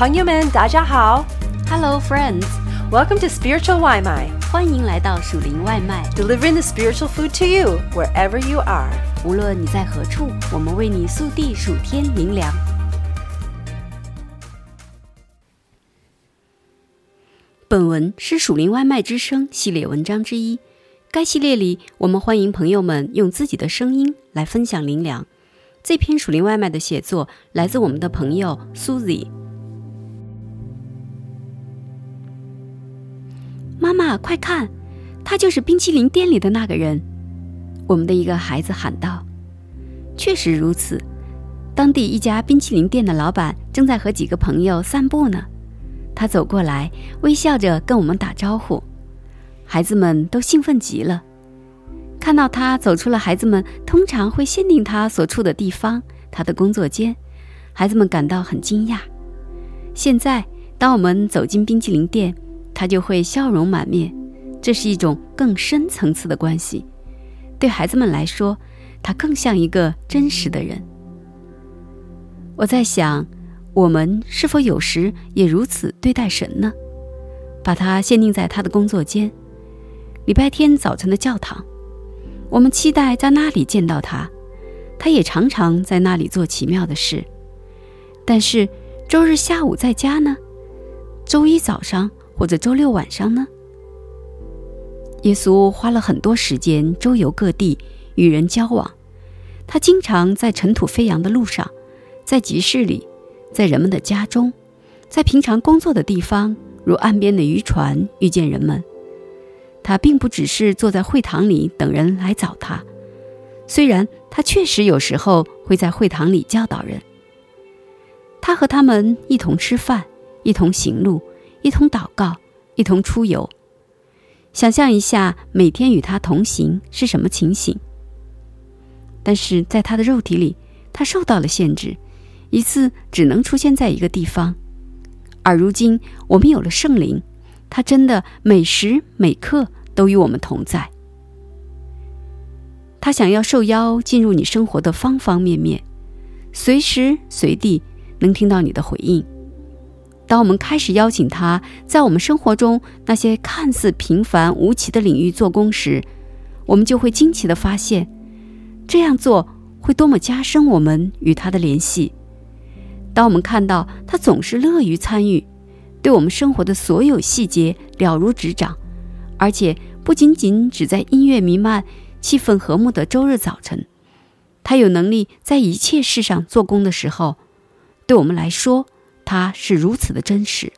朋友们，大家好。Hello, friends！Welcome to Spiritual Waimai, 欢迎来到属灵外卖。delivering the spiritual food to you wherever you are. 无论你在何处，我们为你速递数天灵粮。本文是属灵外卖之声系列文章之一。该系列里，我们欢迎朋友们用自己的声音来分享灵粮。这篇属灵外卖的写作来自我们的朋友 Susie。快看，他就是冰淇淋店里的那个人。我们的一个孩子喊道：“确实如此，当地一家冰淇淋店的老板正在和几个朋友散步呢。他走过来，微笑着跟我们打招呼。孩子们都兴奋极了。看到他走出了孩子们通常会限定他所处的地方——他的工作间，孩子们感到很惊讶。现在，当我们走进冰淇淋店，他就会笑容满面。这是一种更深层次的关系。对孩子们来说，他更像一个真实的人。我在想，我们是否有时也如此对待神呢？把他限定在他的工作间，礼拜天早晨的教堂，我们期待在那里见到他，他也常常在那里做奇妙的事。但是周日下午在家呢？周一早上或者周六晚上呢？耶稣花了很多时间周游各地，与人交往。他经常在尘土飞扬的路上，在集市里，在人们的家中，在平常工作的地方，如岸边的渔船遇见人们。他并不只是坐在会堂里等人来找他，虽然他确实有时候会在会堂里教导人。他和他们一同吃饭，一同行路，一同祷告，一同出游。想象一下，每天与他同行是什么情形？但是在他的肉体里，他受到了限制，一次只能出现在一个地方。而如今，我们有了圣灵，他真的每时每刻都与我们同在。他想要受邀进入你生活的方方面面，随时随地能听到你的回应。当我们开始邀请他在我们生活中那些看似平凡无奇的领域做工时，我们就会惊奇地发现，这样做会多么加深我们与他的联系。当我们看到他总是乐于参与，对我们生活的所有细节了如指掌，而且不仅仅只在音乐弥漫、气氛和睦的周日早晨，他有能力在一切事上做工的时候，对我们来说。他是如此的真实，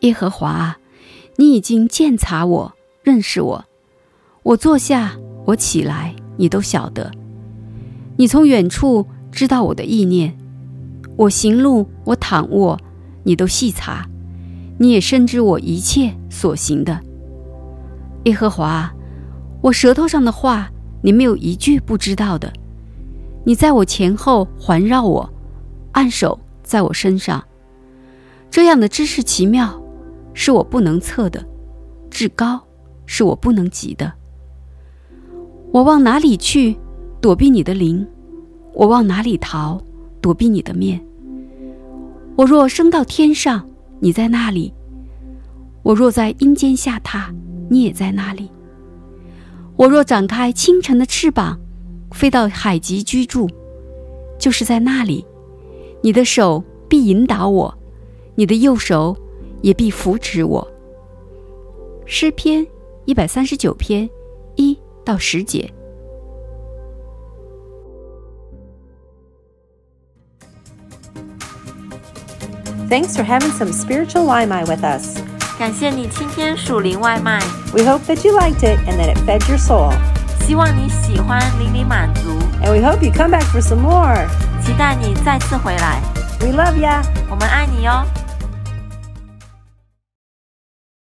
耶和华，你已经鉴察我，认识我。我坐下，我起来，你都晓得。你从远处知道我的意念。我行路，我躺卧，你都细察。你也深知我一切所行的。耶和华，我舌头上的话，你没有一句不知道的。你在我前后环绕我。按手在我身上，这样的知识奇妙，是我不能测的；至高，是我不能及的。我往哪里去，躲避你的灵？我往哪里逃，躲避你的面？我若升到天上，你在那里；我若在阴间下榻，你也在那里。我若展开清晨的翅膀，飞到海极居住，就是在那里。你的手必引导我，你的右手也必扶持我。诗篇一百三十九篇一到十节。 Thanks for having some spiritual Waimai with us. 感谢你今天属灵外卖， We hope that you liked it and that it fed your soul. 希望你喜欢，灵里满足， And we hope you come back for some more. 期待你再次回来，We love ya. 我们爱你哟。